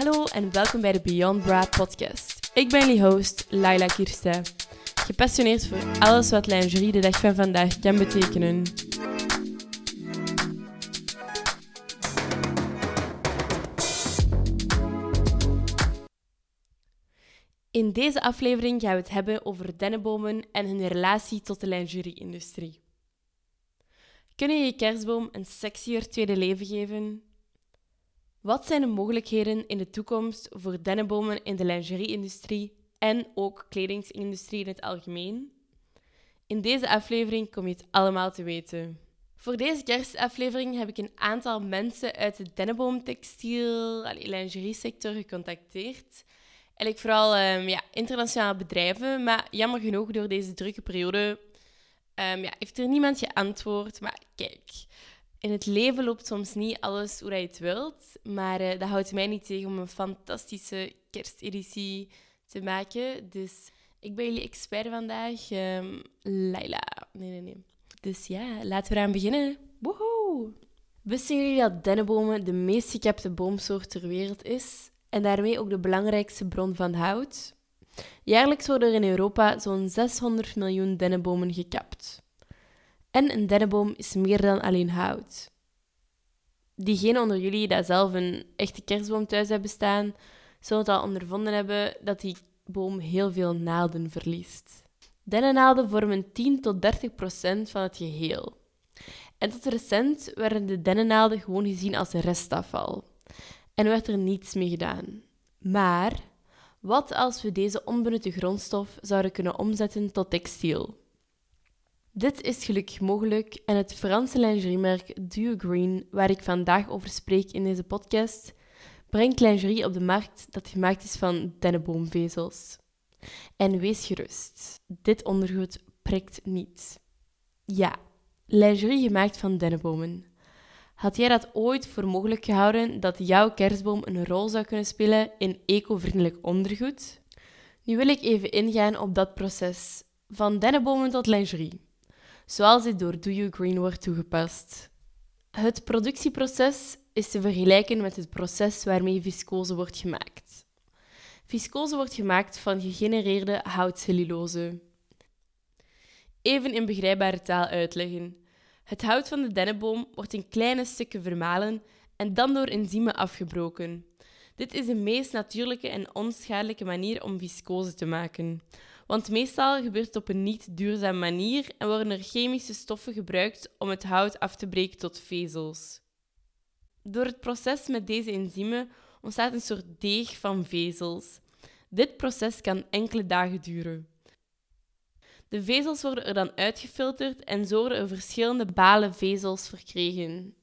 Hallo en welkom bij de Beyond Bra podcast. Ik ben jullie host, Laila Kirsten. Gepassioneerd voor alles wat lingerie de dag van vandaag kan betekenen. In deze aflevering gaan we het hebben over dennenbomen en hun relatie tot de lingerie-industrie. Kun je je kerstboom een sexier tweede leven geven? Wat zijn de mogelijkheden in de toekomst voor dennenbomen in de lingerie-industrie en ook kledingsindustrie in het algemeen? In deze aflevering kom je het allemaal te weten. Voor deze kerstaflevering heb ik een aantal mensen uit de dennenboomtextiel, lingerie sector gecontacteerd. En ik vooral um, ja, internationale bedrijven, maar jammer genoeg door deze drukke periode um, ja, heeft er niemand geantwoord. Maar kijk, in het leven loopt soms niet alles hoe je het wilt. Maar uh, dat houdt mij niet tegen om een fantastische kersteditie te maken. Dus ik ben jullie expert vandaag, um, Laila. Nee, nee, nee. Dus ja, laten we eraan beginnen. Woehoe! Wisten jullie dat dennenbomen de meest gekapte boomsoort ter wereld is? En daarmee ook de belangrijkste bron van hout? Jaarlijks worden er in Europa zo'n 600 miljoen dennenbomen gekapt. En een dennenboom is meer dan alleen hout. Diegenen onder jullie die zelf een echte kerstboom thuis hebben staan, zullen het al ondervonden hebben dat die boom heel veel naalden verliest. Dennennaalden vormen 10 tot 30 procent van het geheel. En tot recent werden de dennennaalden gewoon gezien als restafval. En werd er niets mee gedaan. Maar wat als we deze onbenutte grondstof zouden kunnen omzetten tot textiel? Dit is gelukkig mogelijk en het Franse lingeriemerk Duo Green, waar ik vandaag over spreek in deze podcast, brengt lingerie op de markt dat gemaakt is van dennenboomvezels. En wees gerust, dit ondergoed prikt niet. Ja, lingerie gemaakt van dennenbomen. Had jij dat ooit voor mogelijk gehouden dat jouw kerstboom een rol zou kunnen spelen in eco-vriendelijk ondergoed? Nu wil ik even ingaan op dat proces, van dennenbomen tot lingerie, zoals dit door Do You Green wordt toegepast. Het productieproces is te vergelijken met het proces waarmee viscose wordt gemaakt. Viscose wordt gemaakt van gegenereerde houtcellulose. Even in begrijpbare taal uitleggen. Het hout van de dennenboom wordt in kleine stukken vermalen en dan door enzymen afgebroken. Dit is de meest natuurlijke en onschadelijke manier om viscose te maken. Want meestal gebeurt het op een niet duurzame manier en worden er chemische stoffen gebruikt om het hout af te breken tot vezels. Door het proces met deze enzymen ontstaat een soort deeg van vezels. Dit proces kan enkele dagen duren. De vezels worden er dan uitgefilterd en zo worden er verschillende balen vezels verkregen.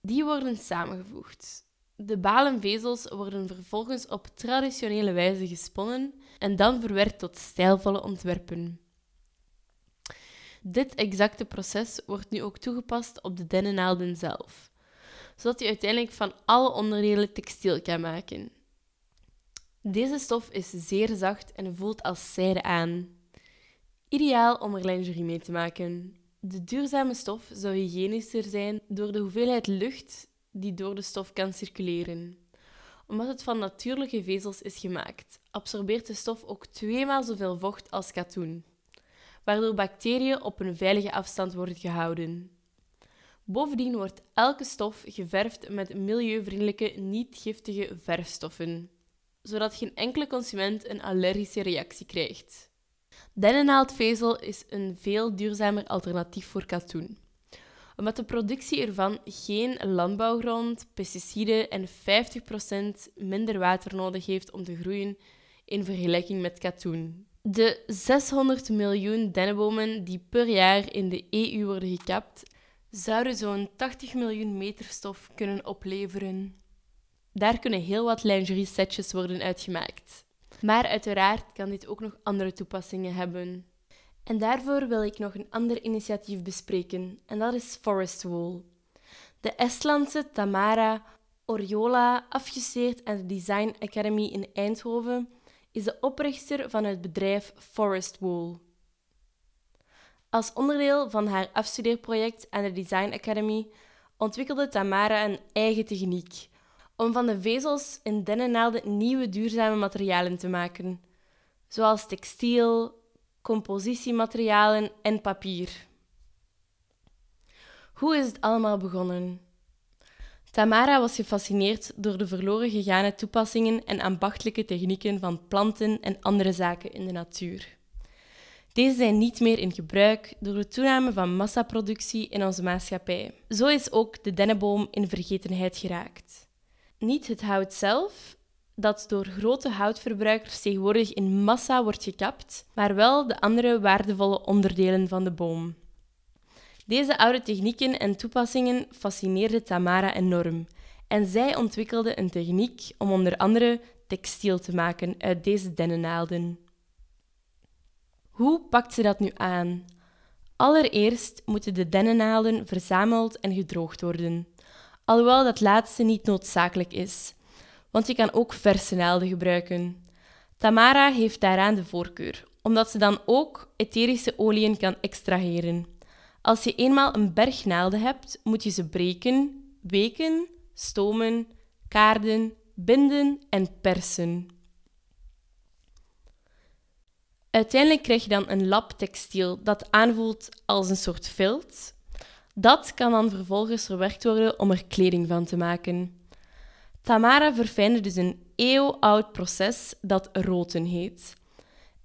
Die worden samengevoegd. De balen vezels worden vervolgens op traditionele wijze gesponnen en dan verwerkt tot stijlvolle ontwerpen. Dit exacte proces wordt nu ook toegepast op de dennennaalden zelf, zodat je uiteindelijk van alle onderdelen textiel kan maken. Deze stof is zeer zacht en voelt als zijde aan. Ideaal om er lingerie mee te maken. De duurzame stof zou hygiënischer zijn door de hoeveelheid lucht die door de stof kan circuleren. Omdat het van natuurlijke vezels is gemaakt, absorbeert de stof ook tweemaal zoveel vocht als katoen, waardoor bacteriën op een veilige afstand worden gehouden. Bovendien wordt elke stof geverfd met milieuvriendelijke, niet-giftige verfstoffen, zodat geen enkele consument een allergische reactie krijgt. Dennennaaldvezel is een veel duurzamer alternatief voor katoen. Omdat de productie ervan geen landbouwgrond, pesticiden en 50% minder water nodig heeft om te groeien in vergelijking met katoen. De 600 miljoen dennenbomen die per jaar in de EU worden gekapt, zouden zo'n 80 miljoen meter stof kunnen opleveren. Daar kunnen heel wat lingerie-setjes worden uitgemaakt. Maar uiteraard kan dit ook nog andere toepassingen hebben. En daarvoor wil ik nog een ander initiatief bespreken, en dat is Forest Wool. De Estlandse Tamara Oriola, afgestudeerd aan de Design Academy in Eindhoven, is de oprichter van het bedrijf Forest Wool. Als onderdeel van haar afstudeerproject aan de Design Academy ontwikkelde Tamara een eigen techniek om van de vezels in dennennaalden nieuwe duurzame materialen te maken, zoals textiel, compositiematerialen en papier. Hoe is het allemaal begonnen? Tamara was gefascineerd door de verloren gegane toepassingen en ambachtelijke technieken van planten en andere zaken in de natuur. Deze zijn niet meer in gebruik door de toename van massaproductie in onze maatschappij. Zo is ook de dennenboom in vergetenheid geraakt. Niet het hout zelf, dat door grote houtverbruikers tegenwoordig in massa wordt gekapt, maar wel de andere waardevolle onderdelen van de boom. Deze oude technieken en toepassingen fascineerden Tamara enorm en zij ontwikkelde een techniek om onder andere textiel te maken uit deze dennennaalden. Hoe pakt ze dat nu aan? Allereerst moeten de dennennaalden verzameld en gedroogd worden, alhoewel dat laatste niet noodzakelijk is, want je kan ook verse naalden gebruiken. Tamara heeft daaraan de voorkeur, omdat ze dan ook etherische oliën kan extraheren. Als je eenmaal een berg naalden hebt, moet je ze breken, weken, stomen, kaarden, binden en persen. Uiteindelijk krijg je dan een lap textiel dat aanvoelt als een soort vilt. Dat kan dan vervolgens verwerkt worden om er kleding van te maken. Tamara verfijnde dus een eeuwoud proces dat roten heet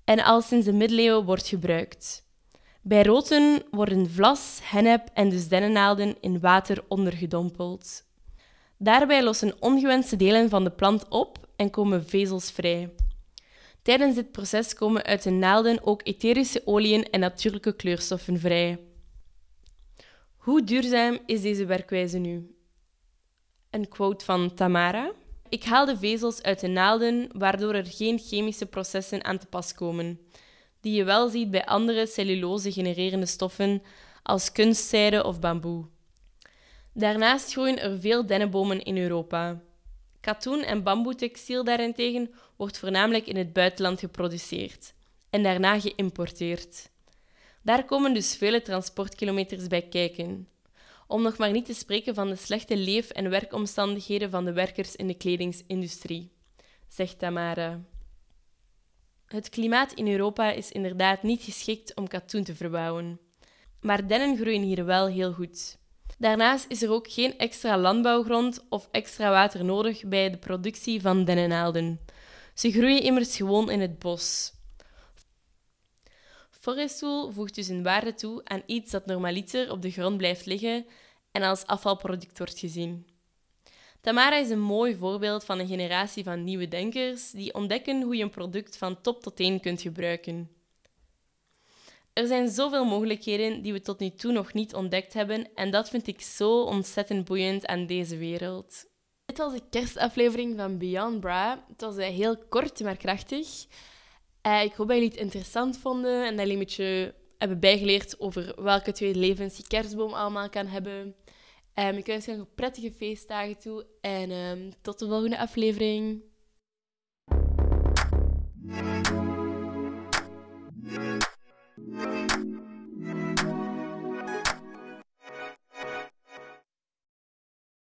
en al sinds de middeleeuwen wordt gebruikt. Bij roten worden vlas, hennep en dus dennennaalden in water ondergedompeld. Daarbij lossen ongewenste delen van de plant op en komen vezels vrij. Tijdens dit proces komen uit de naalden ook etherische oliën en natuurlijke kleurstoffen vrij. Hoe duurzaam is deze werkwijze nu? Een quote van Tamara. Ik haal de vezels uit de naalden, waardoor er geen chemische processen aan te pas komen, die je wel ziet bij andere cellulose-genererende stoffen als kunstzijde of bamboe. Daarnaast groeien er veel dennenbomen in Europa. Katoen en bamboetextiel daarentegen wordt voornamelijk in het buitenland geproduceerd en daarna geïmporteerd. Daar komen dus vele transportkilometers bij kijken. Om nog maar niet te spreken van de slechte leef- en werkomstandigheden van de werkers in de kledingsindustrie, zegt Tamara. Het klimaat in Europa is inderdaad niet geschikt om katoen te verbouwen. Maar dennen groeien hier wel heel goed. Daarnaast is er ook geen extra landbouwgrond of extra water nodig bij de productie van dennennaalden. Ze groeien immers gewoon in het bos. Forestwool voegt dus een waarde toe aan iets dat normaliter op de grond blijft liggen en als afvalproduct wordt gezien. Tamara is een mooi voorbeeld van een generatie van nieuwe denkers die ontdekken hoe je een product van top tot teen kunt gebruiken. Er zijn zoveel mogelijkheden die we tot nu toe nog niet ontdekt hebben en dat vind ik zo ontzettend boeiend aan deze wereld. Dit was de kerstaflevering van Beyond Bra. Het was uh, heel kort, maar krachtig. Uh, ik hoop dat jullie het interessant vonden en dat jullie een beetje hebben bijgeleerd over welke twee levens die kerstboom allemaal kan hebben. Um, ik wens jullie prettige feestdagen toe en um, tot de volgende aflevering.